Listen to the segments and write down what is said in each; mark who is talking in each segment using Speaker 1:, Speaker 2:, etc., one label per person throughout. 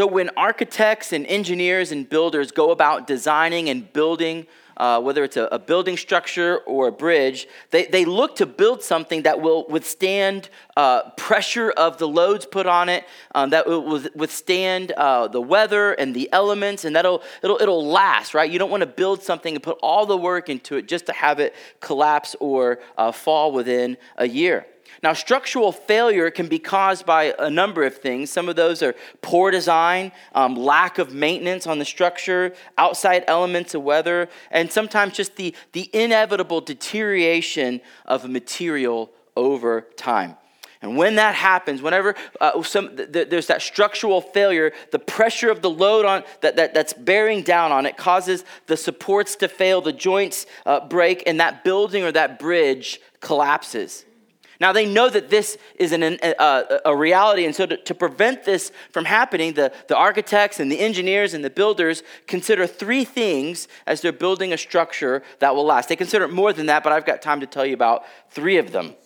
Speaker 1: So, when architects and engineers and builders go about designing and building, uh, whether it's a, a, building structure or a bridge, they, they look to build something that will withstand uh, pressure of the loads put on it, um, that will withstand uh, the weather and the elements, and that'll it'll, it'll last, right? You don't want to build something and put all the work into it just to have it collapse or uh, fall within a year. Now, structural failure can be caused by a number of things. Some of those are poor design, um, lack of maintenance on the structure, outside elements of weather, and sometimes just the, the inevitable deterioration of material over time. And when that happens, whenever uh, some, th- th- there's that structural failure, the pressure of the load on that, that, that's bearing down on it causes the supports to fail, the joints uh, break, and that building or that bridge collapses. Now, they know that this is an, a, a reality, and so to, to, prevent this from happening, the, the architects and the engineers and the builders consider three things as they're building a structure that will last. They consider more than that, but I've got time to tell you about three of them.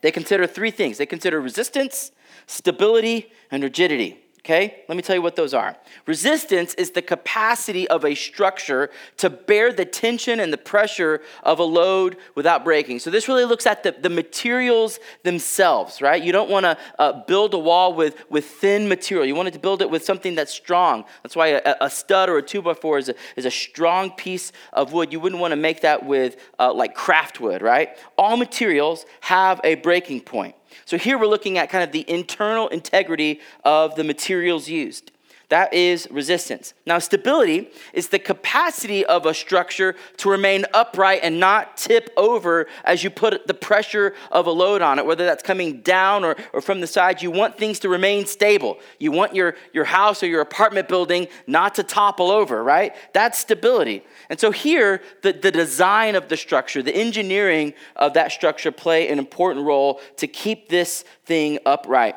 Speaker 1: They consider three things they consider resistance, stability, and rigidity. Okay, let me tell you what those are. Resistance is the capacity of a structure to bear the tension and the pressure of a load without breaking. So, this really looks at the, the materials themselves, right? You don't want to uh, build a wall with, with thin material. You want to build it with something that's strong. That's why a, a stud or a 2 by 4 is a, is a strong piece of wood. You wouldn't want to make that with uh, like craft wood, right? All materials have a breaking point. So here we're looking at kind of the internal integrity of the materials used. That is resistance. Now, stability is the capacity of a structure to remain upright and not tip over as you put the pressure of a load on it, whether that's coming down or, or from the side. You want things to remain stable. You want your, your house or your apartment building not to topple over, right? That's stability. And so here, the, the design of the structure, the engineering of that structure play an important role to keep this thing upright.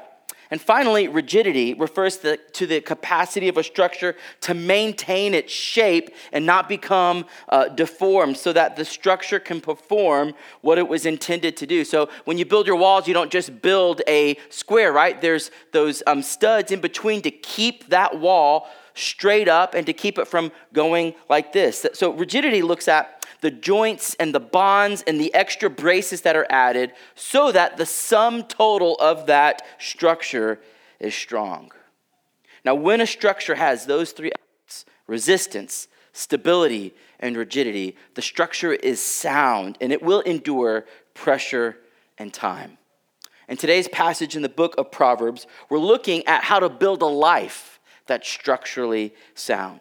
Speaker 1: And finally, rigidity refers to the, to the, capacity of a structure to maintain its shape and not become uh, deformed so that the structure can perform what it was intended to do. So when you build your walls, you don't just build a square, right? There's those um, studs in between to keep that wall straight up and to keep it from going like this. So rigidity looks at the joints and the bonds and the extra braces that are added so that the sum total of that structure is strong. Now, when a structure has those three elements resistance, stability, and rigidity the structure is sound and it will endure pressure and time. In today's passage in the book of Proverbs, we're looking at how to build a life that's structurally sound.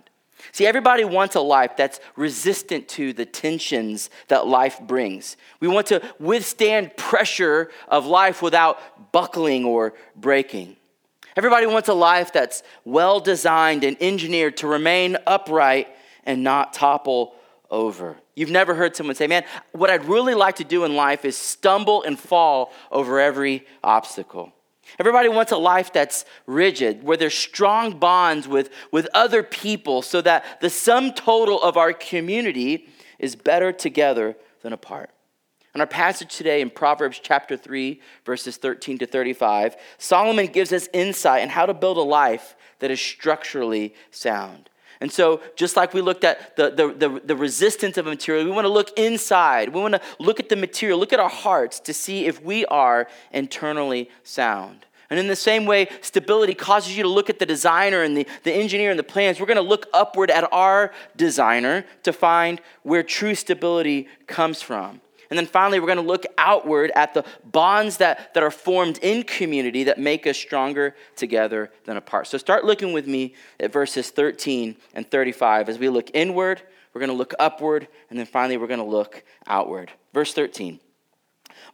Speaker 1: See, everybody wants a life that's resistant to the tensions that life brings. We want to withstand pressure of life without buckling or breaking. Everybody wants a life that's well designed and engineered to remain upright and not topple over. You've never heard someone say, Man, what I'd really like to do in life is stumble and fall over every obstacle. Everybody wants a life that's rigid, where there's strong bonds with, with other people so that the sum total of our community is better together than apart. In our passage today in Proverbs chapter 3, verses 13 to 35, Solomon gives us insight on how to build a life that is structurally sound. And so, just like we looked at the, the, the, the, resistance of a material, we want to look inside. We want to look at the material, look at our hearts to see if we are internally sound. And in the same way, stability causes you to look at the designer and the, the engineer and the plans. We're going to look upward at our designer to find where true stability comes from. And then finally, we're going to look outward at the bonds that, that are formed in community that make us stronger together than apart. So start looking with me at verses 13 and 35. As we look inward, we're going to look upward, and then finally, we're going to look outward. Verse 13.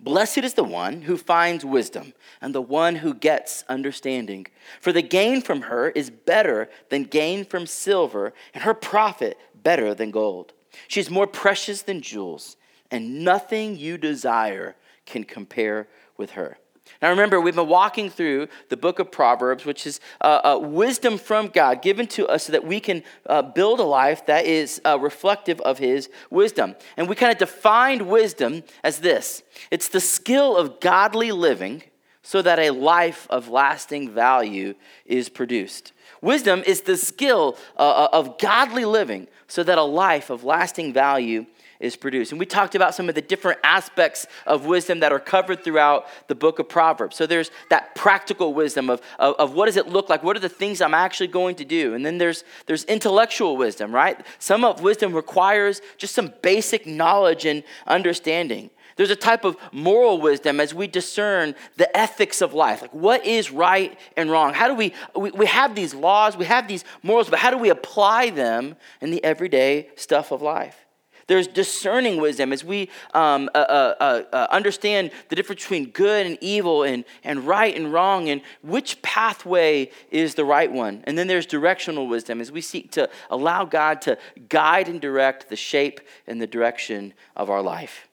Speaker 1: Blessed is the one who finds wisdom and the one who gets understanding. For the gain from her is better than gain from silver, and her profit better than gold. She is more precious than jewels and nothing you desire can compare with her. Now, remember, we've been walking through the book of Proverbs, which is uh, uh, wisdom from God given to us so that we can uh, build a life that is uh, reflective of His wisdom. And we kind of defined wisdom as this it's the skill of godly living so that a life of lasting value is produced. Wisdom is the skill uh, uh, of godly living so that a life of lasting value is produced. And we talked about some of the different aspects of wisdom that are covered throughout the book of Proverbs. So there's that practical wisdom of, of, of, what does it look like? What are the things I'm actually going to do? And then there's, there's intellectual wisdom, right? Some of wisdom requires just some basic knowledge and understanding. There's a type of moral wisdom as we discern the ethics of life. Like, what is right and wrong? How do we, we, we have these laws, we have these morals, but how do we apply them in the everyday stuff of life? There's discerning wisdom as we um, uh, uh, uh, uh, understand the difference between good and evil and, and right and wrong and which pathway is the right one. And then there's directional wisdom as we seek to allow God to guide and direct the shape and the direction of our life.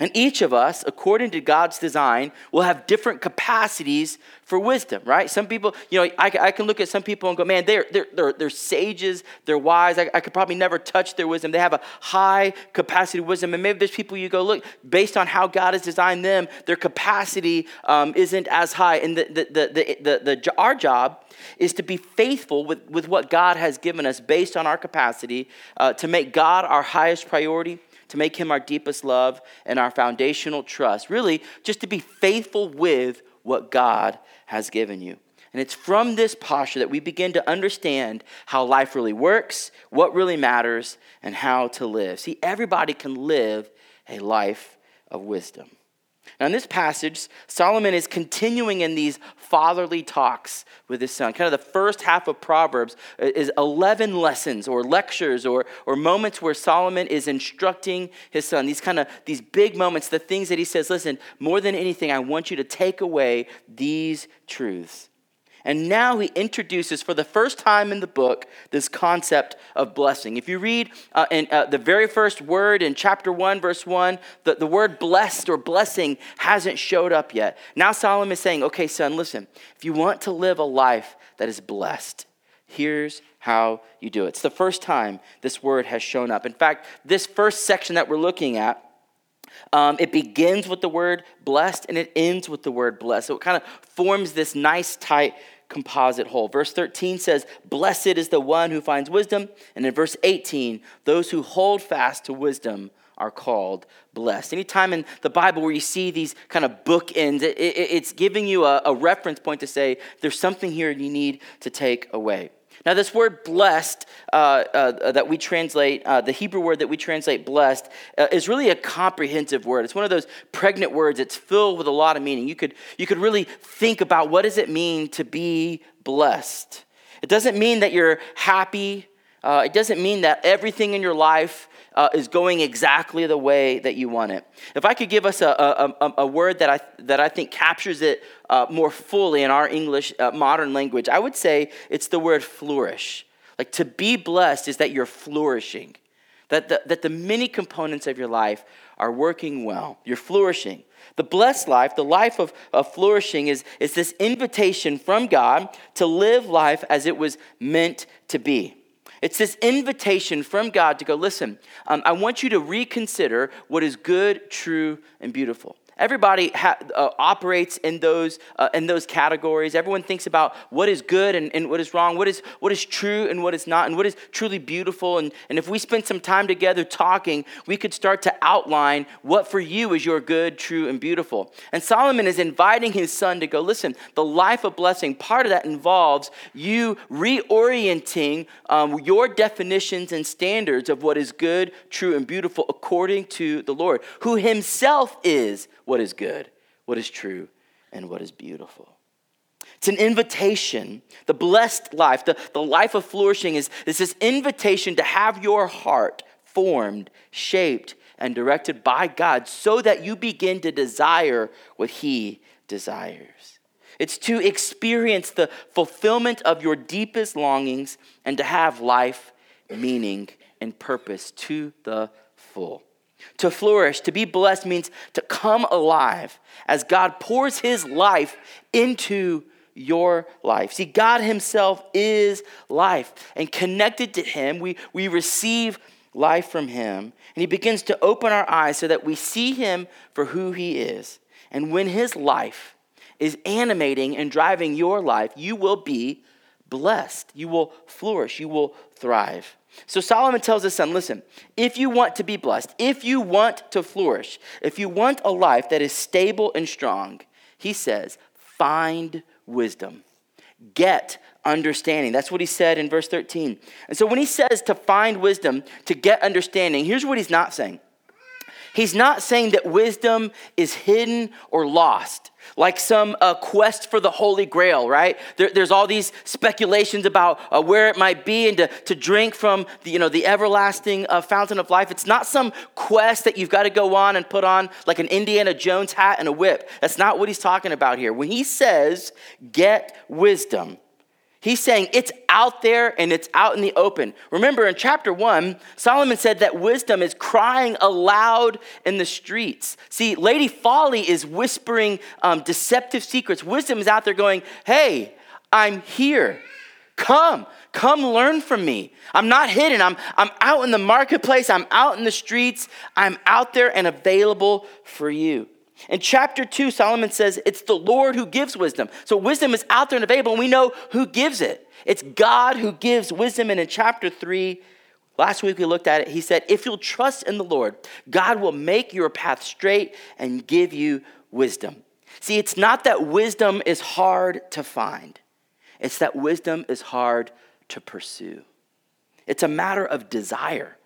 Speaker 1: And each of us, according to God's design, will have different capacities for wisdom, right? Some people, you know, I, I can look at some people and go, man, they're, they're, they're, they're sages, they're wise. I, I, could probably never touch their wisdom. They have a high capacity of wisdom. And maybe there's people you go, look, based on how God has designed them, their capacity um, isn't as high. And the, the, the, the, the, the, our job is to be faithful with, with what God has given us based on our capacity uh, to make God our highest priority to make him our deepest love and our foundational trust. Really, just to be faithful with what God has given you. And it's from this posture that we begin to understand how life really works, what really matters, and how to live. See, everybody can live a life of wisdom. Now, in this passage, Solomon is continuing in these fatherly talks with his son. Kind of the first half of Proverbs is 11 lessons or lectures or, or moments where Solomon is instructing his son. These kind of these big moments, the things that he says, listen, more than anything, I want you to take away these truths. And now he introduces, for the first time in the book, this concept of blessing. If you read uh, in, uh, the very first word in chapter 1, verse 1, the, the word blessed or blessing hasn't showed up yet. Now Solomon is saying, okay, son, listen, if you want to live a life that is blessed, here's how you do it. It's the first time this word has shown up. In fact, this first section that we're looking at um, it begins with the word blessed and it ends with the word blessed. So it kind of forms this nice, tight composite whole. Verse 13 says, Blessed is the one who finds wisdom. And in verse 18, those who hold fast to wisdom are called blessed. Anytime in the Bible where you see these kind of bookends, it, it, it's giving you a, a reference point to say there's something here you need to take away. Now, this word blessed uh, uh, that we translate, uh, the Hebrew word that we translate blessed, uh, is really a comprehensive word. It's one of those pregnant words. It's filled with a lot of meaning. You could, you could really think about what does it mean to be blessed. It doesn't mean that you're happy. Uh, it doesn't mean that everything in your life uh, is going exactly the way that you want it. If I could give us a, a, a word that I, that I think captures it uh, more fully in our English uh, modern language, I would say it's the word flourish. Like to be blessed is that you're flourishing, that the, that the many components of your life are working well, you're flourishing. The blessed life, the life of, of flourishing, is, is this invitation from God to live life as it was meant to be. It's this invitation from God to go, listen, um, I want you to reconsider what is good, true, and beautiful. Everybody ha- uh, operates in those, uh, in those categories. Everyone thinks about what is good and, and what is wrong, what is, what is true and what is not, and what is truly beautiful. And, and if we spend some time together talking, we could start to outline what for you is your good, true, and beautiful. And Solomon is inviting his son to go, listen, the life of blessing, part of that involves you reorienting um, your definitions and standards of what is good, true, and beautiful according to the Lord, who himself is what is good, what is true, and what is beautiful. It's an invitation. The blessed life, the, the life of flourishing, is, is this invitation to have your heart formed, shaped, and directed by God so that you begin to desire what He desires. It's to experience the fulfillment of your deepest longings and to have life, meaning, and purpose to the full. To flourish, to be blessed, means to come alive as God pours his life into your life. See, God himself is life, and connected to him, we, we receive life from him. And he begins to open our eyes so that we see him for who he is. And when his life is animating and driving your life, you will be blessed. You will flourish. You will thrive. So Solomon tells his son listen, if you want to be blessed, if you want to flourish, if you want a life that is stable and strong, he says, find wisdom. Get understanding. That's what he said in verse 13. And so when he says to find wisdom, to get understanding, here's what he's not saying. He's not saying that wisdom is hidden or lost, like some uh, quest for the Holy Grail, right? There, there's all these speculations about uh, where it might be and to, to drink from the, you know, the everlasting uh, fountain of life. It's not some quest that you've got to go on and put on like an Indiana Jones hat and a whip. That's not what he's talking about here. When he says, get wisdom, He's saying it's out there and it's out in the open. Remember in chapter one, Solomon said that wisdom is crying aloud in the streets. See, Lady Folly is whispering um, deceptive secrets. Wisdom is out there going, Hey, I'm here. Come, come learn from me. I'm not hidden. I'm, I'm out in the marketplace. I'm out in the streets. I'm out there and available for you. In chapter 2, Solomon says it's the Lord who gives wisdom. So wisdom is out there and available, and we know who gives it. It's God who gives wisdom. And in chapter 3, last week we looked at it, he said, If you'll trust in the Lord, God will make your path straight and give you wisdom. See, it's not that wisdom is hard to find, it's that wisdom is hard to pursue. It's a matter of desire.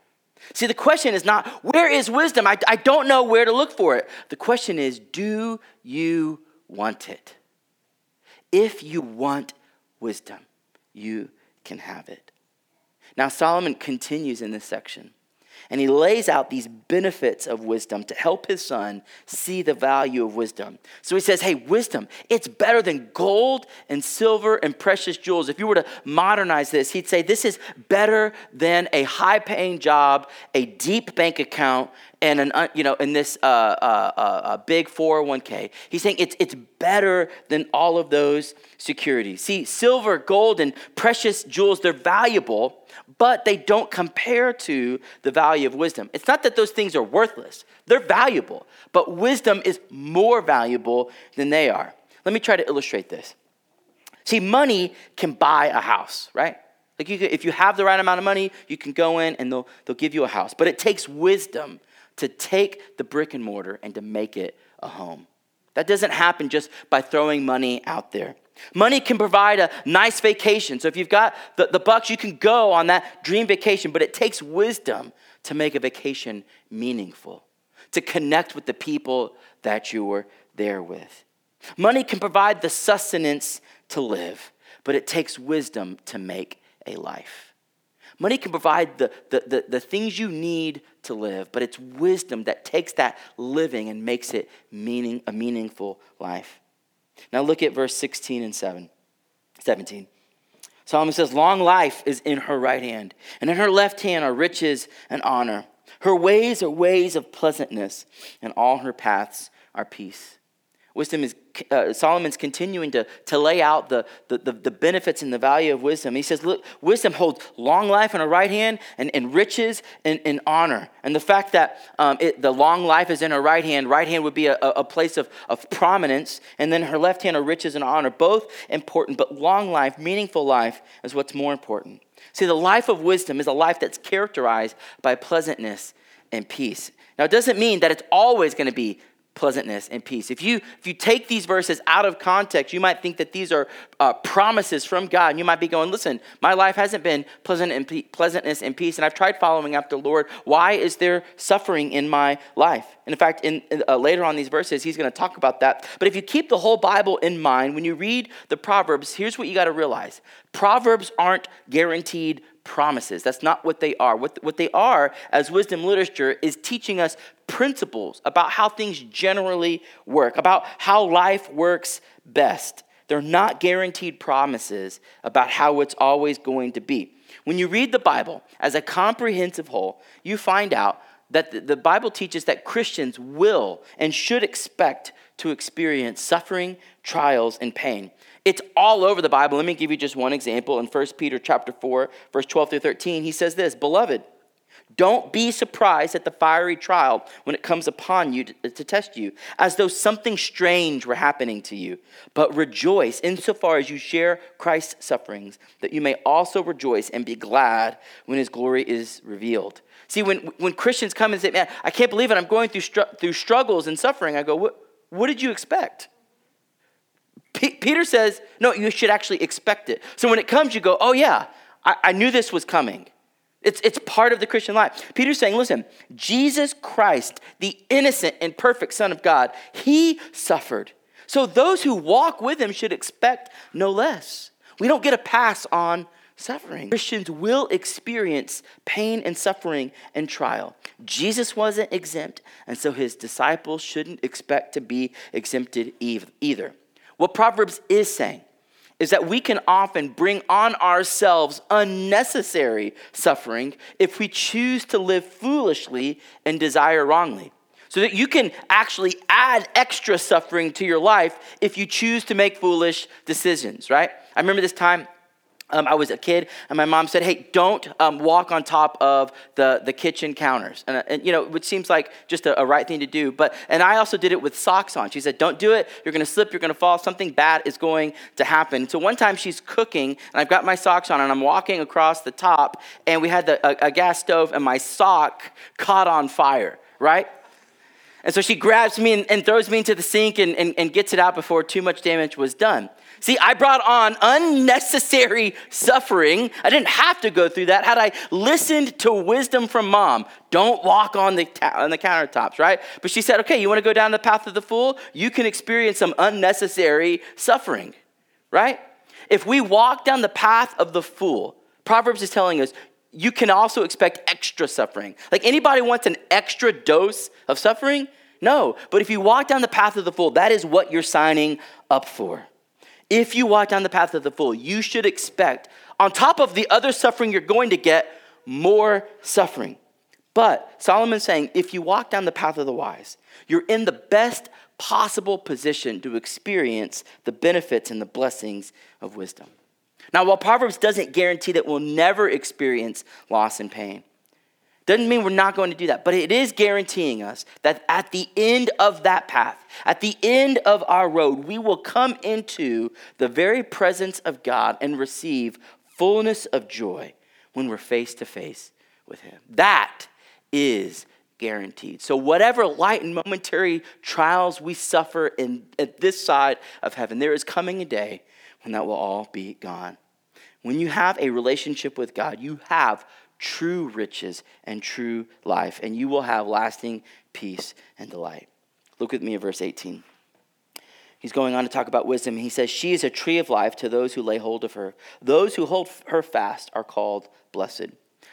Speaker 1: See, the question is not, where is wisdom? I, I don't know where to look for it. The question is, do you want it? If you want wisdom, you can have it. Now, Solomon continues in this section. And he lays out these benefits of wisdom to help his son see the value of wisdom. So he says, Hey, wisdom, it's better than gold and silver and precious jewels. If you were to modernize this, he'd say, This is better than a high paying job, a deep bank account, and an, uh, you know, in this uh, uh, uh, big 401k. He's saying it's, it's better than all of those securities. See, silver, gold, and precious jewels, they're valuable but they don't compare to the value of wisdom. It's not that those things are worthless, they're valuable, but wisdom is more valuable than they are. Let me try to illustrate this. See, money can buy a house, right? Like you if you have the right amount of money, you can go in and they'll, they'll give you a house. But it takes wisdom to take the brick and mortar and to make it a home. That doesn't happen just by throwing money out there. Money can provide a nice vacation. So if you've got the, the bucks, you can go on that dream vacation, but it takes wisdom to make a vacation meaningful, to connect with the people that you were there with. Money can provide the sustenance to live, but it takes wisdom to make a life. Money can provide the, the, the, the, things you need to live, but it's wisdom that takes that living and makes it meaning, a meaningful life. Now look at verse 16 and 7, 17. Solomon says, Long life is in her right hand, and in her left hand are riches and honor. Her ways are ways of pleasantness, and all her paths are peace. Wisdom is, uh, Solomon's continuing to, to lay out the, the, the, the, benefits and the value of wisdom. He says, look, wisdom holds long life in her right hand and, and riches and, and honor. And the fact that um, it, the long life is in her right hand, right hand would be a, a place of, of prominence, and then her left hand are riches and honor, both important, but long life, meaningful life, is what's more important. See, the life of wisdom is a life that's characterized by pleasantness and peace. Now, it doesn't mean that it's always going to be pleasantness and peace. If you if you take these verses out of context, you might think that these are uh, promises from God. And you might be going, "Listen, my life hasn't been pleasant and pe- pleasantness and peace, and I've tried following after the Lord. Why is there suffering in my life?" And in fact, in, uh, later on these verses, he's going to talk about that. But if you keep the whole Bible in mind when you read the Proverbs, here's what you got to realize: Proverbs aren't guaranteed promises. That's not what they are. What, what they are, as wisdom literature, is teaching us principles about how things generally work, about how life works best. They're not guaranteed promises about how it's always going to be. When you read the Bible as a comprehensive whole, you find out that the Bible teaches that Christians will and should expect to experience suffering, trials, and pain. It's all over the Bible. Let me give you just one example. In 1 Peter chapter 4, verse 12 through 13, he says this, "Beloved, Don't be surprised at the fiery trial when it comes upon you to, to, test you, as though something strange were happening to you. But rejoice insofar as you share Christ's sufferings, that you may also rejoice and be glad when his glory is revealed. See, when, when Christians come and say, Man, I can't believe it, I'm going through, str- through struggles and suffering, I go, What, what did you expect? P- Peter says, No, you should actually expect it. So when it comes, you go, Oh, yeah, I, I knew this was coming. It's, it's part of the Christian life. Peter's saying, listen, Jesus Christ, the innocent and perfect Son of God, he suffered. So those who walk with him should expect no less. We don't get a pass on suffering. Christians will experience pain and suffering and trial. Jesus wasn't exempt, and so his disciples shouldn't expect to be exempted either. What Proverbs is saying is that we can often bring on ourselves unnecessary suffering if we choose to live foolishly and desire wrongly. So that you can actually add extra suffering to your life if you choose to make foolish decisions, right? I remember this time um, I was a kid, and my mom said, "Hey, don't um, walk on top of the, the kitchen counters." And, and, you know, which seems like just a, a, right thing to do. But and I also did it with socks on. She said, "Don't do it. You're going to slip. You're going to fall. Something bad is going to happen." So one time she's cooking, and I've got my socks on, and I'm walking across the top, and we had the, a, a gas stove, and my sock caught on fire. Right? And so she grabs me and, and throws me into the sink and, and, and gets it out before too much damage was done. See, I brought on unnecessary suffering. I didn't have to go through that had I listened to wisdom from mom. Don't walk on the, on the countertops, right? But she said, okay, you want to go down the path of the fool? You can experience some unnecessary suffering, right? If we walk down the path of the fool, Proverbs is telling us you can also expect extra suffering. Like anybody wants an extra dose of suffering? No. But if you walk down the path of the fool, that is what you're signing up for. If you walk down the path of the fool, you should expect, on top of the other suffering you're going to get, more suffering. But Solomon's saying if you walk down the path of the wise, you're in the best possible position to experience the benefits and the blessings of wisdom. Now, while Proverbs doesn't guarantee that we'll never experience loss and pain, doesn't mean we're not going to do that, but it is guaranteeing us that at the end of that path, at the end of our road, we will come into the very presence of God and receive fullness of joy when we're face to face with Him. That is guaranteed. So, whatever light and momentary trials we suffer in, at this side of heaven, there is coming a day when that will all be gone. When you have a relationship with God, you have true riches and true life, and you will have lasting peace and delight. Look with me at verse 18. He's going on to talk about wisdom. He says, She is a tree of life to those who lay hold of her. Those who hold her fast are called blessed.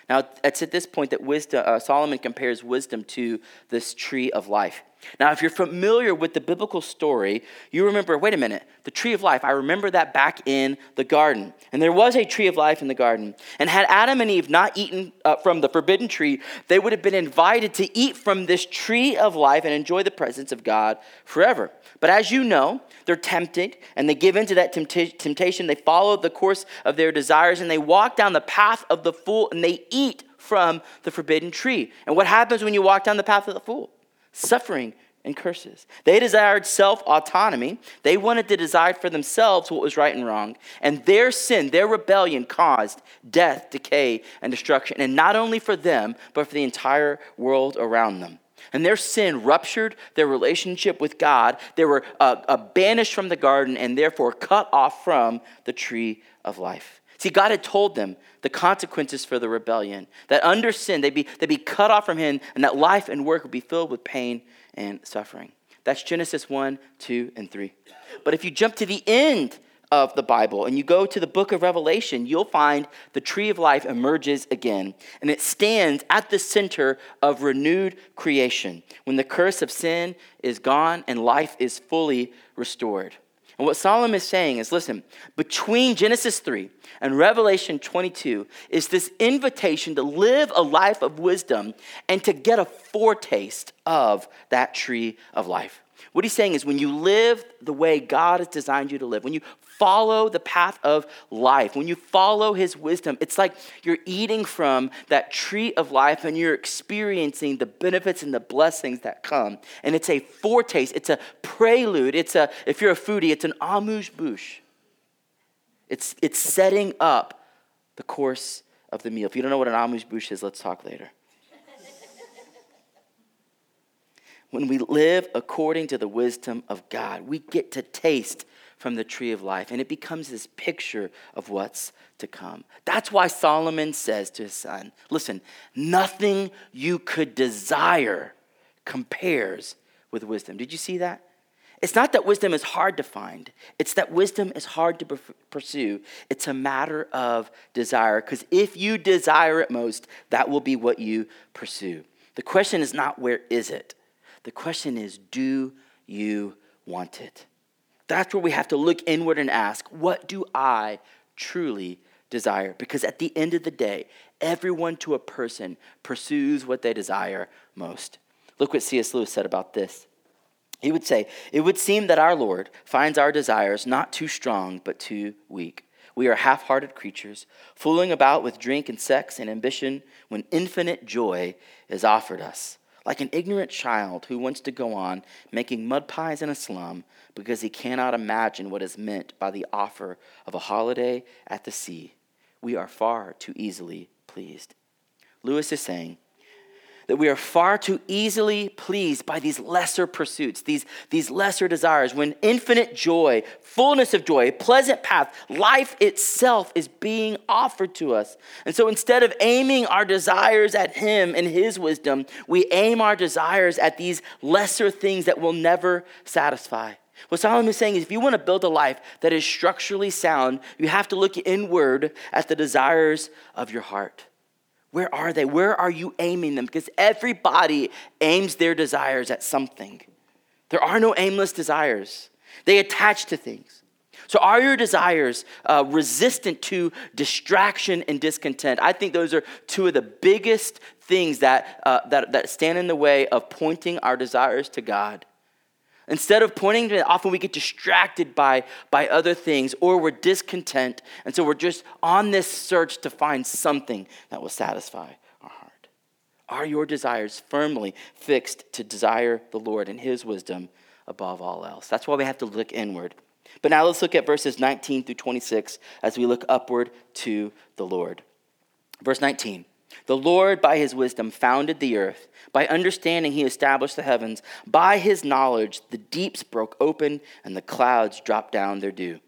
Speaker 1: Now, it's at this point that wisdom, uh, Solomon compares wisdom to this tree of life. Now, if you're familiar with the biblical story, you remember wait a minute, the tree of life. I remember that back in the garden. And there was a tree of life in the garden. And had Adam and Eve not eaten uh, from the forbidden tree, they would have been invited to eat from this tree of life and enjoy the presence of God forever. But as you know, they're tempted and they give in to that temptation. They follow the course of their desires and they walk down the path of the fool and they eat from the forbidden tree. And what happens when you walk down the path of the fool? Suffering, and curses. They desired self autonomy. They wanted to decide for themselves what was right and wrong. And their sin, their rebellion, caused death, decay, and destruction. And not only for them, but for the entire world around them. And their sin ruptured their relationship with God. They were uh, uh, banished from the garden and therefore cut off from the tree of life. See, God had told them the consequences for the rebellion, that under sin they'd be, they'd be cut off from Him, and that life and work would be filled with pain and suffering. That's Genesis 1, 2, and 3. But if you jump to the end of the Bible and you go to the book of Revelation, you'll find the tree of life emerges again. And it stands at the center of renewed creation when the curse of sin is gone and life is fully restored. And what Solomon is saying is listen, between Genesis 3 and Revelation 22 is this invitation to live a life of wisdom and to get a foretaste of that tree of life. What he's saying is when you live the way God has designed you to live, when you follow the path of life, when you follow his wisdom, it's like you're eating from that tree of life and you're experiencing the benefits and the blessings that come. And it's a foretaste, it's a prelude, it's a, if you're a foodie, it's an amuse bouche. It's, it's setting up the course of the meal. If you don't know what an amuse bouche is, let's talk later. When we live according to the wisdom of God, we get to taste from the tree of life. And it becomes this picture of what's to come. That's why Solomon says to his son, Listen, nothing you could desire compares with wisdom. Did you see that? It's not that wisdom is hard to find, it's that wisdom is hard to pursue. It's a matter of desire, because if you desire it most, that will be what you pursue. The question is not where is it? The question is, do you want it? That's where we have to look inward and ask, what do I truly desire? Because at the end of the day, everyone to a person pursues what they desire most. Look what C.S. Lewis said about this. He would say, It would seem that our Lord finds our desires not too strong, but too weak. We are half hearted creatures, fooling about with drink and sex and ambition when infinite joy is offered us like an ignorant child who wants to go on making mud pies in a slum because he cannot imagine what is meant by the offer of a holiday at the sea. We are far too easily pleased. Lewis is saying, that we are far too easily pleased by these lesser pursuits, these, these lesser desires, when infinite joy, fullness of joy, pleasant path, life itself is being offered to us. And so instead of aiming our desires at Him and His wisdom, we aim our desires at these lesser things that will never satisfy. What Solomon is saying is if you want to build a life that is structurally sound, you have to look inward at the desires of your heart. Where are they? Where are you aiming them? Because everybody aims their desires at something. There are no aimless desires, they attach to things. So, are your desires uh, resistant to distraction and discontent? I think those are two of the biggest things that, uh, that, that stand in the way of pointing our desires to God. Instead of pointing to it, often we get distracted by, by other things or we're discontent. And so we're just on this search to find something that will satisfy our heart. Are your desires firmly fixed to desire the Lord and His wisdom above all else? That's why we have to look inward. But now let's look at verses 19 through 26 as we look upward to the Lord. Verse 19. The Lord, by his wisdom, founded the earth. By understanding, he established the heavens. By his knowledge, the deeps broke open and the clouds dropped down their dew.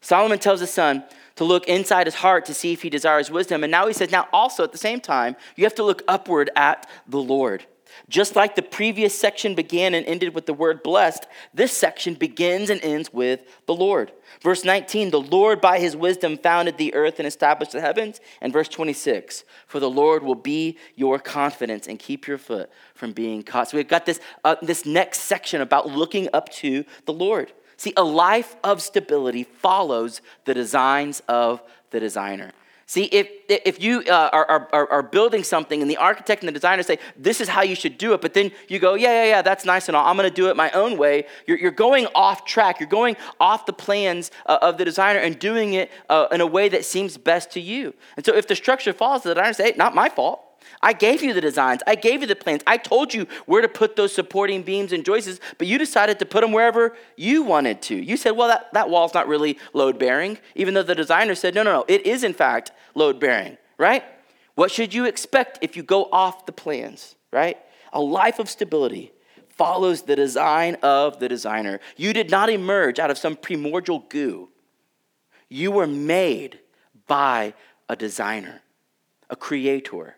Speaker 1: Solomon tells his son to look inside his heart to see if he desires wisdom. And now he says, now also at the same time, you have to look upward at the Lord. Just like the previous section began and ended with the word blessed, this section begins and ends with the Lord. Verse 19, the Lord by his wisdom founded the earth and established the heavens. And verse 26, for the Lord will be your confidence and keep your foot from being caught. So we've got this, uh, this next section about looking up to the Lord. See, a life of stability follows the designs of the designer. See, if, if you uh, are, are, are building something and the architect and the designer say, this is how you should do it, but then you go, yeah, yeah, yeah, that's nice and all, I'm gonna do it my own way, you're, you're going off track. You're going off the plans uh, of the designer and doing it uh, in a way that seems best to you. And so if the structure falls, the designer say, hey, not my fault. I gave you the designs. I gave you the plans. I told you where to put those supporting beams and joists, but you decided to put them wherever you wanted to. You said, well, that, that wall's not really load bearing, even though the designer said, no, no, no, it is in fact load bearing, right? What should you expect if you go off the plans, right? A life of stability follows the design of the designer. You did not emerge out of some primordial goo. You were made by a designer, a creator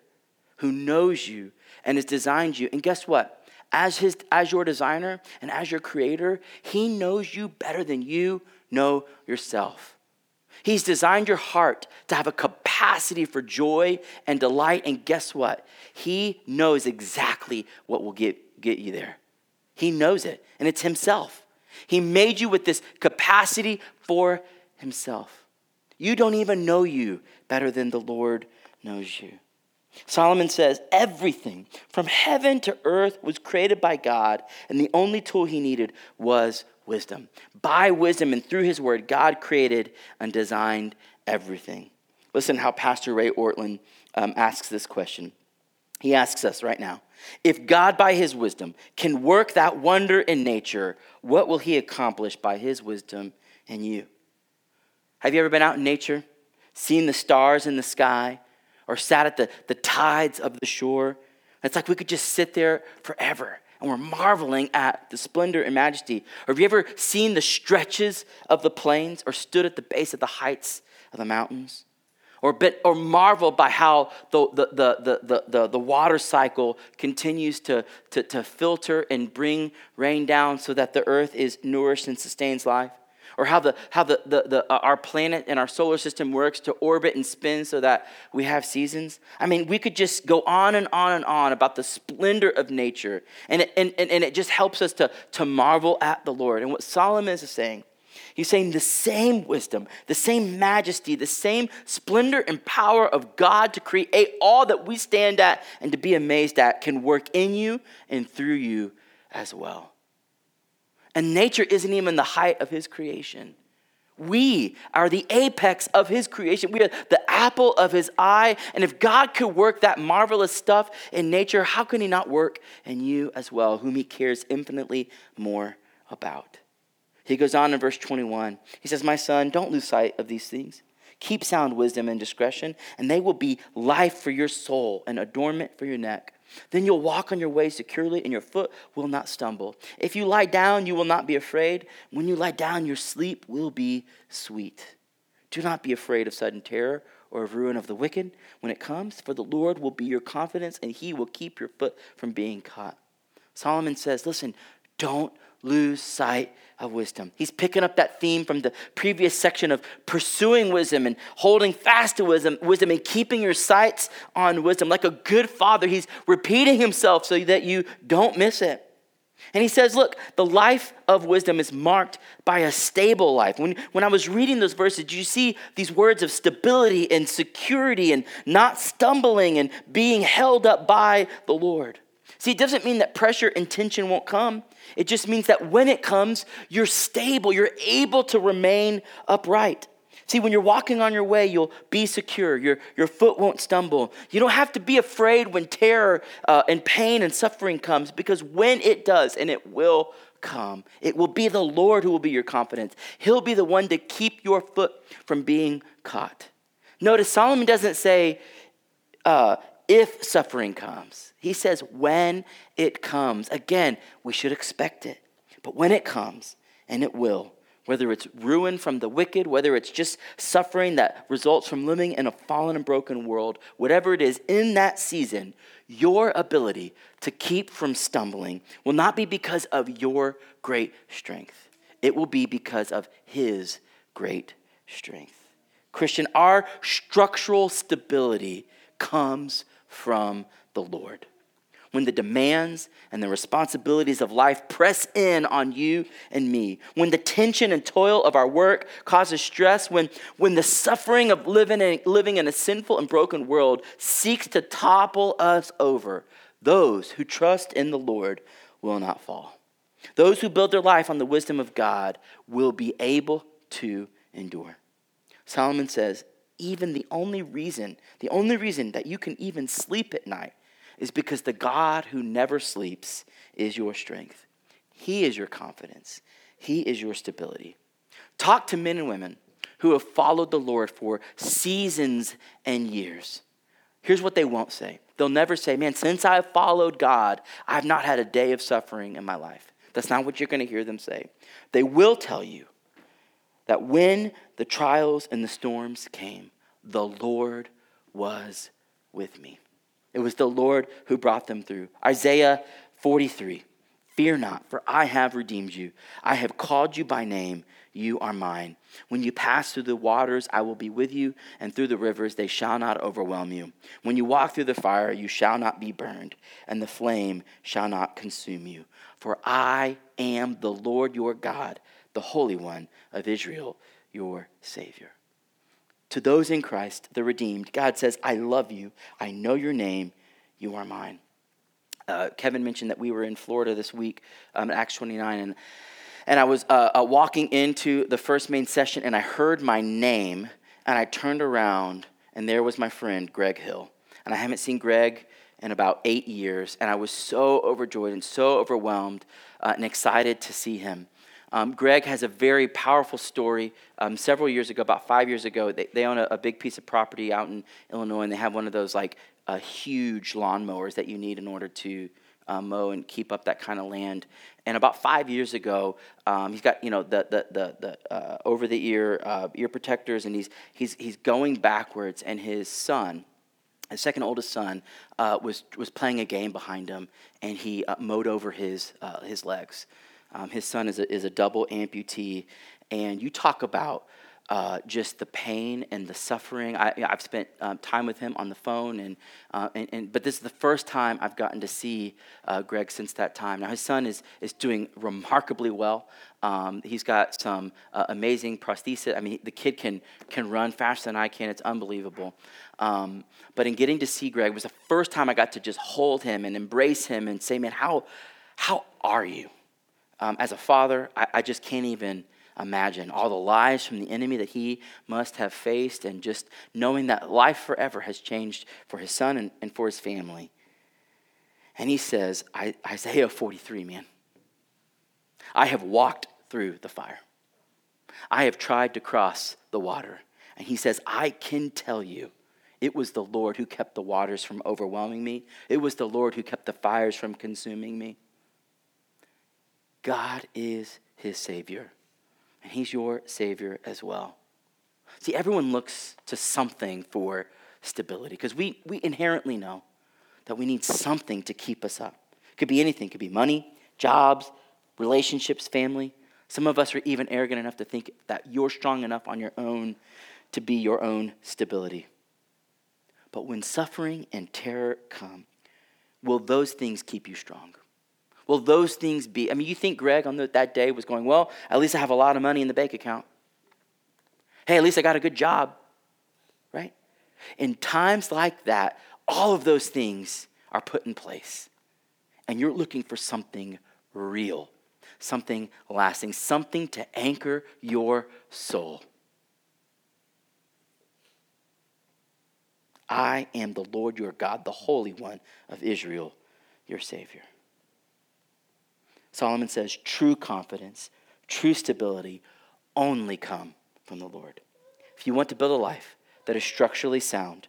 Speaker 1: who knows you and has designed you. And guess what? As, his, as your designer and as your creator, he knows you better than you know yourself. He's designed your heart to have a capacity for joy and delight. And guess what? He knows exactly what will get, get you there. He knows it, and it's Himself. He made you with this capacity for Himself. You don't even know you better than the Lord knows you. Solomon says, Everything from heaven to earth was created by God, and the only tool he needed was wisdom. By wisdom and through his word, God created and designed everything. Listen how Pastor Ray Ortlund um, asks this question. He asks us right now if God, by his wisdom, can work that wonder in nature, what will he accomplish by his wisdom in you? Have you ever been out in nature, seen the stars in the sky, or sat at the, the tides of the shore? It's like we could just sit there forever and we're marveling at the splendor and majesty. Or have you ever seen the stretches of the plains or stood at the base of the heights of the mountains? or, bit, or marvel by how the, the, the, the, the, the water cycle continues to, to, to filter and bring rain down so that the earth is nourished and sustains life or how, the, how the, the, the, uh, our planet and our solar system works to orbit and spin so that we have seasons. I mean, we could just go on and on and on about the splendor of nature, and it, and, and, and it just helps us to, to marvel at the Lord. And what Solomon is saying He's saying the same wisdom, the same majesty, the same splendor and power of God to create all that we stand at and to be amazed at can work in you and through you as well. And nature isn't even the height of his creation. We are the apex of his creation. We are the apple of his eye. And if God could work that marvelous stuff in nature, how can he not work in you as well, whom he cares infinitely more about? He goes on in verse 21. He says, My son, don't lose sight of these things. Keep sound wisdom and discretion, and they will be life for your soul and adornment for your neck. Then you'll walk on your way securely, and your foot will not stumble. If you lie down, you will not be afraid. When you lie down, your sleep will be sweet. Do not be afraid of sudden terror or of ruin of the wicked when it comes, for the Lord will be your confidence, and he will keep your foot from being caught. Solomon says, Listen, don't lose sight of wisdom. He's picking up that theme from the previous section of pursuing wisdom and holding fast to wisdom, wisdom and keeping your sights on wisdom. Like a good father, he's repeating himself so that you don't miss it. And he says, Look, the life of wisdom is marked by a stable life. When, when I was reading those verses, you see these words of stability and security and not stumbling and being held up by the Lord. See, it doesn't mean that pressure and tension won't come. It just means that when it comes, you're stable, you're able to remain upright. See, when you're walking on your way, you'll be secure. Your, your foot won't stumble. You don't have to be afraid when terror uh, and pain and suffering comes, because when it does, and it will come, it will be the Lord who will be your confidence. He'll be the one to keep your foot from being caught. Notice Solomon doesn't say, uh, if suffering comes. He says when it comes. Again, we should expect it. But when it comes, and it will, whether it's ruin from the wicked, whether it's just suffering that results from living in a fallen and broken world, whatever it is in that season, your ability to keep from stumbling will not be because of your great strength. It will be because of His great strength. Christian, our structural stability comes from the Lord. When the demands and the responsibilities of life press in on you and me, when the tension and toil of our work causes stress, when, when the suffering of living in, living in a sinful and broken world seeks to topple us over, those who trust in the Lord will not fall. Those who build their life on the wisdom of God will be able to endure. Solomon says, even the only reason, the only reason that you can even sleep at night is because the God who never sleeps is your strength. He is your confidence. He is your stability. Talk to men and women who have followed the Lord for seasons and years. Here's what they won't say they'll never say, Man, since I've followed God, I've not had a day of suffering in my life. That's not what you're going to hear them say. They will tell you that when the trials and the storms came, the Lord was with me. It was the Lord who brought them through. Isaiah 43 Fear not, for I have redeemed you. I have called you by name. You are mine. When you pass through the waters, I will be with you, and through the rivers, they shall not overwhelm you. When you walk through the fire, you shall not be burned, and the flame shall not consume you. For I am the Lord your God the Holy One of Israel, your Savior. To those in Christ, the redeemed, God says, I love you. I know your name. You are mine. Uh, Kevin mentioned that we were in Florida this week, um, Acts 29, and, and I was uh, uh, walking into the first main session, and I heard my name, and I turned around, and there was my friend, Greg Hill. And I haven't seen Greg in about eight years, and I was so overjoyed and so overwhelmed uh, and excited to see him. Um, Greg has a very powerful story. Um, several years ago, about five years ago, they, they own a, a, big piece of property out in Illinois, and they have one of those like uh, huge lawnmowers that you need in order to uh, mow and keep up that kind of land. And about five years ago, um, he's got you know the the the, the uh, over the ear uh, ear protectors, and he's he's he's going backwards, and his son his second oldest son uh, was, was playing a game behind him, and he uh, mowed over his, uh, his legs. Um, his son is a, is a double amputee, and you talk about uh, just the pain and the suffering. I, have spent um, time with him on the phone, and, uh, and, and, but this is the first time I've gotten to see uh, Greg since that time. Now his son is is doing remarkably well. Um, he's got some uh, amazing prosthesis. I mean, the kid can can run faster than I can. It's unbelievable. Um, but in getting to see Greg was the first time I got to just hold him and embrace him and say, "Man, how how are you?" Um, as a father, I, I just can't even imagine all the lies from the enemy that he must have faced, and just knowing that life forever has changed for his son and, and for his family. And he says, Isaiah 43, man, I have walked through the fire. I have tried to cross the water. And he says, I can tell you, it was the Lord who kept the waters from overwhelming me. It was the Lord who kept the fires from consuming me. God is his Savior and He's your Savior as well. See, everyone looks to something for stability because we, we inherently know that we need something to keep us up. It could be anything, it could be money, jobs, relationships, family. Some of us are even arrogant enough to think that you're strong enough on your own to be your own stability. But when suffering and terror come, will those things keep you strong? Will those things be? I mean, you think Greg on the, that day was going, well, at least I have a lot of money in the bank account. Hey, at least I got a good job, right? In times like that, all of those things are put in place. And you're looking for something real, something lasting, something to anchor your soul. I am the Lord your God, the Holy One of Israel, your Savior. Solomon says true confidence, true stability only come from the Lord. If you want to build a life that is structurally sound,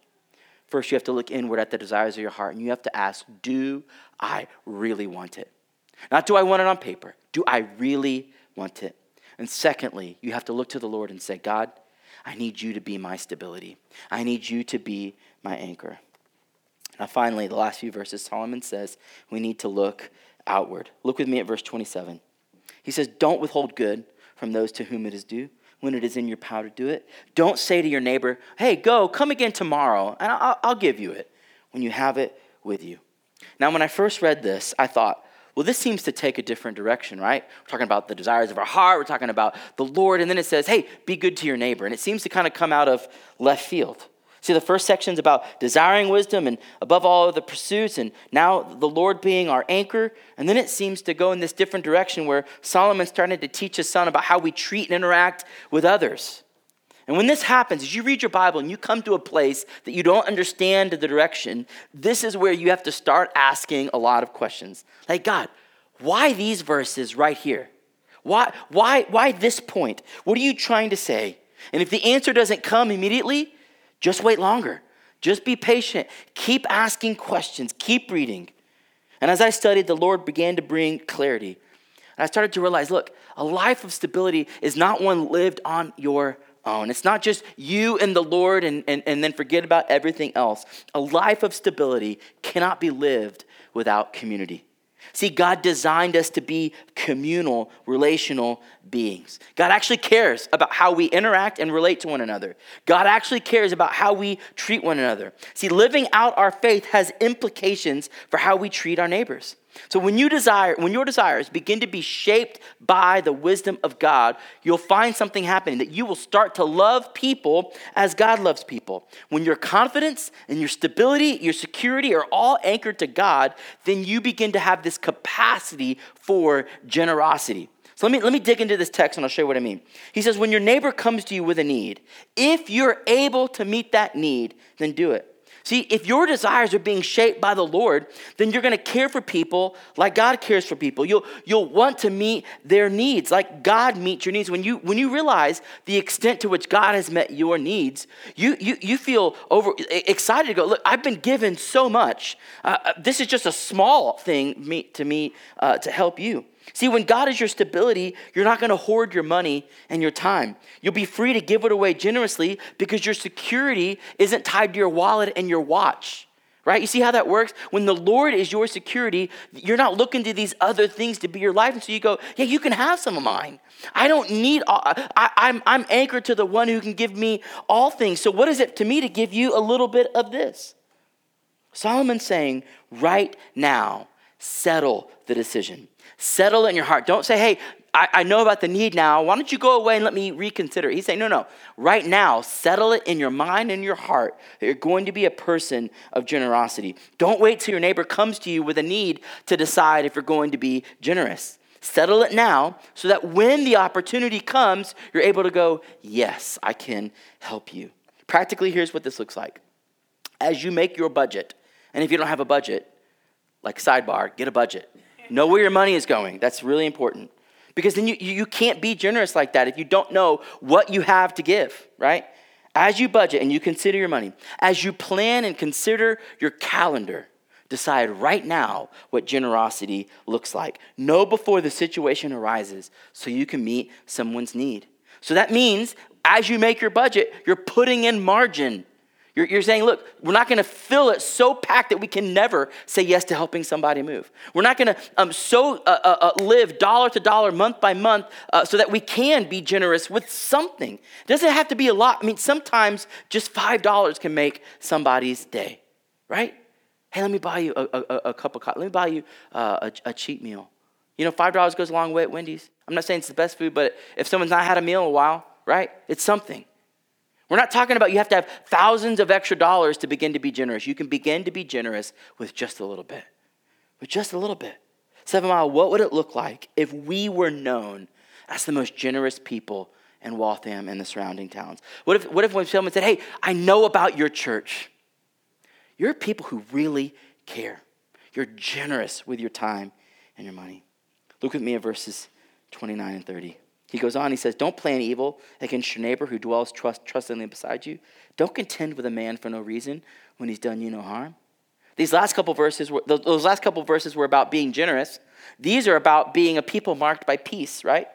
Speaker 1: first you have to look inward at the desires of your heart and you have to ask, Do I really want it? Not do I want it on paper, do I really want it? And secondly, you have to look to the Lord and say, God, I need you to be my stability. I need you to be my anchor. Now, finally, the last few verses, Solomon says we need to look outward. Look with me at verse 27. He says, Don't withhold good from those to whom it is due when it is in your power to do it. Don't say to your neighbor, Hey, go, come again tomorrow, and I'll, I'll give you it when you have it with you. Now, when I first read this, I thought, well, this seems to take a different direction, right? We're talking about the desires of our heart, we're talking about the Lord, and then it says, hey, be good to your neighbor. And it seems to kind of come out of left field. See, the first section is about desiring wisdom and above all the pursuits, and now the Lord being our anchor. And then it seems to go in this different direction where Solomon started to teach his son about how we treat and interact with others. And when this happens, as you read your Bible and you come to a place that you don't understand the direction, this is where you have to start asking a lot of questions. Like, God, why these verses right here? Why, why, why this point? What are you trying to say? And if the answer doesn't come immediately, just wait longer. Just be patient. Keep asking questions. Keep reading. And as I studied, the Lord began to bring clarity. And I started to realize look, a life of stability is not one lived on your own. It's not just you and the Lord and, and, and then forget about everything else. A life of stability cannot be lived without community. See, God designed us to be communal, relational beings. God actually cares about how we interact and relate to one another. God actually cares about how we treat one another. See, living out our faith has implications for how we treat our neighbors. So when you desire, when your desires begin to be shaped by the wisdom of God, you'll find something happening that you will start to love people as God loves people. When your confidence and your stability, your security are all anchored to God, then you begin to have this capacity for generosity. So let me, let me dig into this text and I'll show you what I mean. He says, When your neighbor comes to you with a need, if you're able to meet that need, then do it. See, if your desires are being shaped by the Lord, then you're going to care for people like God cares for people. You'll, you'll want to meet their needs like God meets your needs. When you, when you realize the extent to which God has met your needs, you, you, you feel over, excited to go, look, I've been given so much. Uh, uh this is just a small thing to me uh, to help you. See, when God is your stability, you're not going to hoard your money and your time. You'll be free to give it away generously because your security isn't tied to your wallet and your watch. Right? You see how that works? When the Lord is your security, you're not looking to these other things to be your life. And so you go, yeah, you can have some of mine. I don't need, all, I, I'm, I'm anchored to the one who can give me all things. So what is it to me to give you a little bit of this? Solomon's saying, right now, settle the decision. Settle it in your heart. Don't say, hey, I, I, know about the need now. Why don't you go away and let me reconsider? He's saying, no, no. Right now, settle it in your mind and your heart that you're going to be a person of generosity. Don't wait till your neighbor comes to you with a need to decide if you're going to be generous. Settle it now so that when the opportunity comes, you're able to go, yes, I can help you. Practically, here's what this looks like. As you make your budget, and if you don't have a budget, like sidebar, get a budget. Know where your money is going. That's really important. Because then you, you can't be generous like that if you don't know what you have to give, right? As you budget and you consider your money, as you plan and consider your calendar, decide right now what generosity looks like. Know before the situation arises so you can meet someone's need. So that means as you make your budget, you're putting in margin you're, you're saying, look, we're not going to fill it so packed that we can never say yes to helping somebody move. We're not going to um, so uh, uh, uh, live dollar to dollar, month by month, uh, so that we can be generous with something. It doesn't have to be a lot. I mean, sometimes just $5 can make somebody's day, right? Hey, let me buy you a, a, a cup of coffee. Let me buy you uh, a, a cheap meal. You know, $5 goes a long way at Wendy's. I'm not saying it's the best food, but if someone's not had a meal in a while, right, it's something. We're not talking about you have to have thousands of extra dollars to begin to be generous. You can begin to be generous with just a little bit. With just a little bit. Seven Mile, what would it look like if we were known as the most generous people in Waltham and the surrounding towns? What if, what if when someone said, Hey, I know about your church? You're people who really care. You're generous with your time and your money. Look with me at verses 29 and 30. He goes on, he says, Don't plan evil against your neighbor who dwells trust, trustingly beside you. Don't contend with a man for no reason when he's done you no harm. These last couple verses, were, those last couple verses were about being generous. These are about being a people marked by peace, right?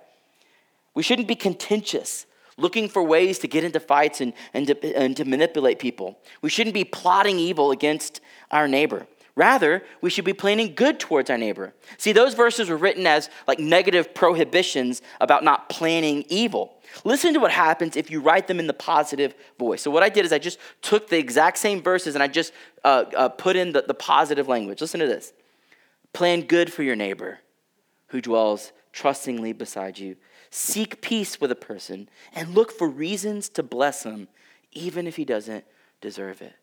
Speaker 1: We shouldn't be contentious, looking for ways to get into fights and, and, to, and to manipulate people. We shouldn't be plotting evil against our neighbor. Rather, we should be planning good towards our neighbor. See, those verses were written as like negative prohibitions about not planning evil. Listen to what happens if you write them in the positive voice. So, what I did is I just took the exact same verses and I just uh, uh, put in the, the positive language. Listen to this Plan good for your neighbor who dwells trustingly beside you. Seek peace with a person and look for reasons to bless him, even if he doesn't deserve it.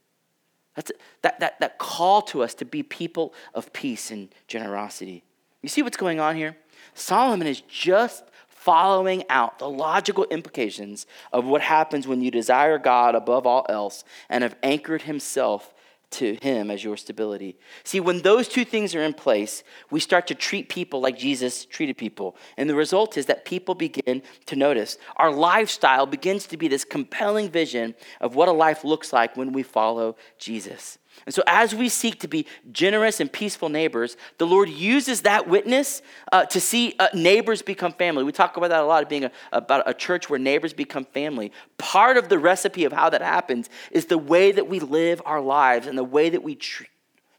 Speaker 1: That's that, that, that call to us to be people of peace and generosity. You see what's going on here? Solomon is just following out the logical implications of what happens when you desire God above all else and have anchored himself to Him as your stability. See, when those two things are in place, we start to treat people like Jesus treated people. And the result is that people begin to notice. Our lifestyle begins to be this compelling vision of what a life looks like when we follow Jesus. And so, as we seek to be generous and peaceful neighbors, the Lord uses that witness uh, to see uh, neighbors become family. We talk about that a lot, of being a, about a church where neighbors become family. Part of the recipe of how that happens is the way that we live our lives and the way that we treat,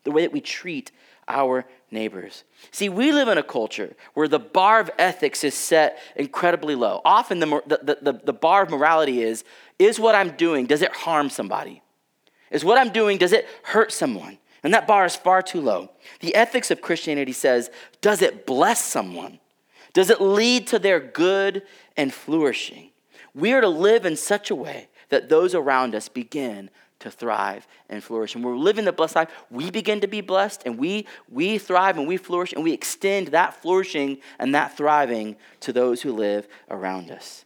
Speaker 1: the way that we treat our neighbors. See, we live in a culture where the bar of ethics is set incredibly low. Often, the, the, the, the bar of morality is is what I'm doing, does it harm somebody? Is what I'm doing, does it hurt someone? And that bar is far too low. The ethics of Christianity says does it bless someone? Does it lead to their good and flourishing? We are to live in such a way that those around us begin to thrive and flourish. And we're living the blessed life, we begin to be blessed and we, we thrive and we flourish and we extend that flourishing and that thriving to those who live around us.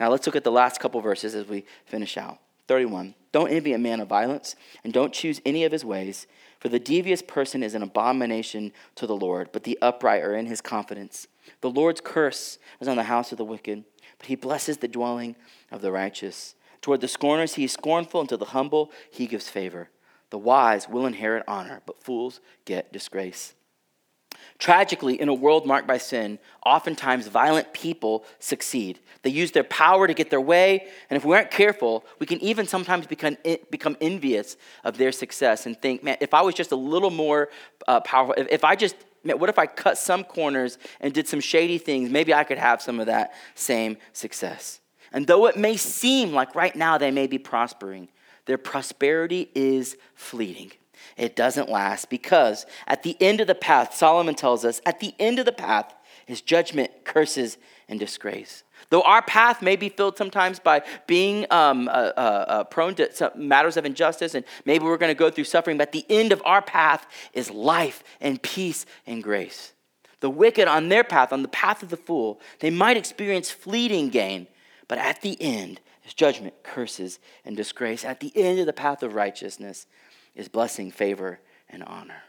Speaker 1: Now let's look at the last couple verses as we finish out. 31. Don't envy a man of violence and don't choose any of his ways, for the devious person is an abomination to the Lord, but the upright are in his confidence. The Lord's curse is on the house of the wicked, but he blesses the dwelling of the righteous. Toward the scorners he is scornful, and to the humble he gives favor. The wise will inherit honor, but fools get disgrace. Tragically, in a world marked by sin, oftentimes violent people succeed. They use their power to get their way, and if we aren't careful, we can even sometimes become, become envious of their success and think, man, if I was just a little more uh, powerful, if, if I just, man, what if I cut some corners and did some shady things? Maybe I could have some of that same success. And though it may seem like right now they may be prospering, their prosperity is fleeting. It doesn't last because at the end of the path, Solomon tells us, at the end of the path is judgment, curses, and disgrace. Though our path may be filled sometimes by being um, uh, uh, uh, prone to matters of injustice, and maybe we're going to go through suffering, but the end of our path is life and peace and grace. The wicked on their path, on the path of the fool, they might experience fleeting gain, but at the end is judgment, curses, and disgrace. At the end of the path of righteousness is blessing, favor, and honor.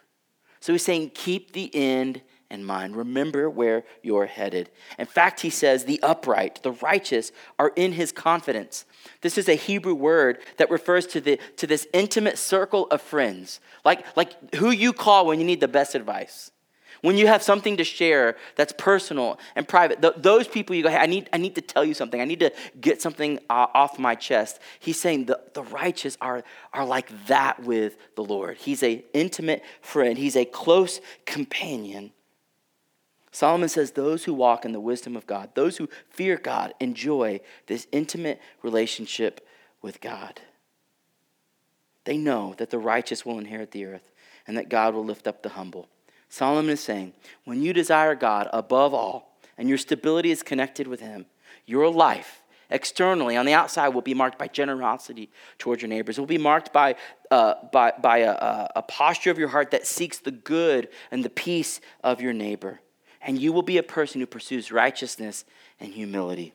Speaker 1: So he's saying, keep the end in mind. Remember where you're headed. In fact, he says, the upright, the righteous, are in his confidence. This is a Hebrew word that refers to, the, to this intimate circle of friends, like, like who you call when you need the best advice. When you have something to share that's personal and private, th- those people you go, hey, I need, I need to tell you something. I need to get something uh, off my chest. He's saying the, the righteous are, are like that with the Lord. He's an intimate friend, he's a close companion. Solomon says, Those who walk in the wisdom of God, those who fear God, enjoy this intimate relationship with God. They know that the righteous will inherit the earth and that God will lift up the humble. Solomon is saying, when you desire God above all and your stability is connected with Him, your life externally on the outside will be marked by generosity towards your neighbors. It will be marked by, uh, by, by a, a posture of your heart that seeks the good and the peace of your neighbor. And you will be a person who pursues righteousness and humility.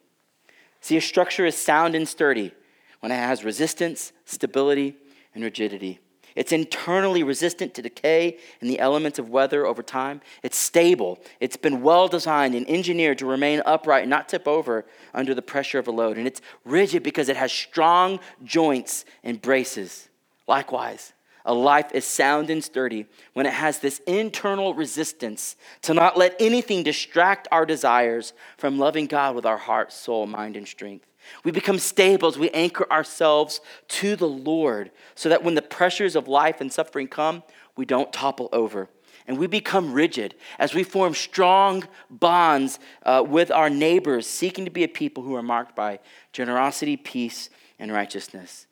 Speaker 1: See, a structure is sound and sturdy when it has resistance, stability, and rigidity. It's internally resistant to decay and the elements of weather over time. It's stable. It's been well designed and engineered to remain upright and not tip over under the pressure of a load. And it's rigid because it has strong joints and braces. Likewise, a life is sound and sturdy when it has this internal resistance to not let anything distract our desires from loving God with our heart, soul, mind, and strength. We become stable as we anchor ourselves to the Lord so that when the pressures of life and suffering come, we don't topple over. And we become rigid as we form strong bonds uh, with our neighbors, seeking to be a people who are marked by generosity, peace, and righteousness.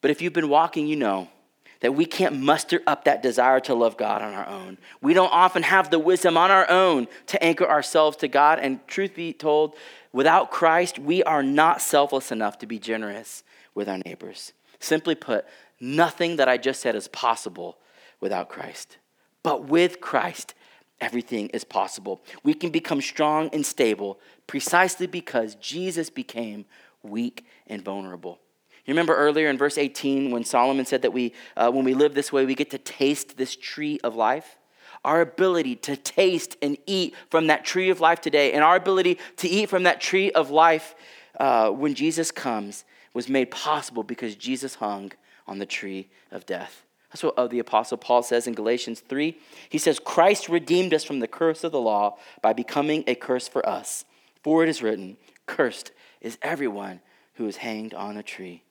Speaker 1: But if you've been walking, you know that we can't muster up that desire to love God on our own. We don't often have the wisdom on our own to anchor ourselves to God. And truth be told, Without Christ, we are not selfless enough to be generous with our neighbors. Simply put, nothing that I just said is possible without Christ. But with Christ, everything is possible. We can become strong and stable precisely because Jesus became weak and vulnerable. You remember earlier in verse 18 when Solomon said that we, uh, when we live this way, we get to taste this tree of life? Our ability to taste and eat from that tree of life today, and our ability to eat from that tree of life uh, when Jesus comes, was made possible because Jesus hung on the tree of death. That's what uh, the Apostle Paul says in Galatians 3. He says, Christ redeemed us from the curse of the law by becoming a curse for us. For it is written, Cursed is everyone who is hanged on a tree.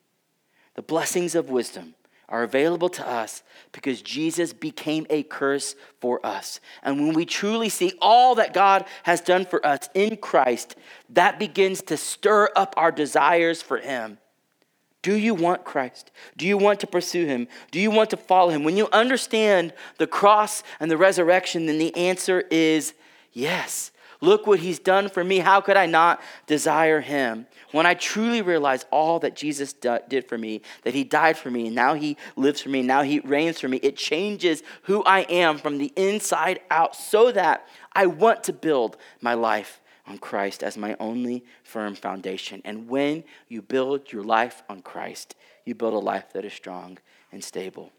Speaker 1: The blessings of wisdom are available to us because Jesus became a curse for us. And when we truly see all that God has done for us in Christ, that begins to stir up our desires for Him. Do you want Christ? Do you want to pursue him? Do you want to follow him? When you understand the cross and the resurrection, then the answer is yes. Look what he's done for me. How could I not desire him? When I truly realize all that Jesus did for me, that he died for me, and now he lives for me, now he reigns for me, it changes who I am from the inside out so that I want to build my life on Christ as my only firm foundation. And when you build your life on Christ, you build a life that is strong and stable.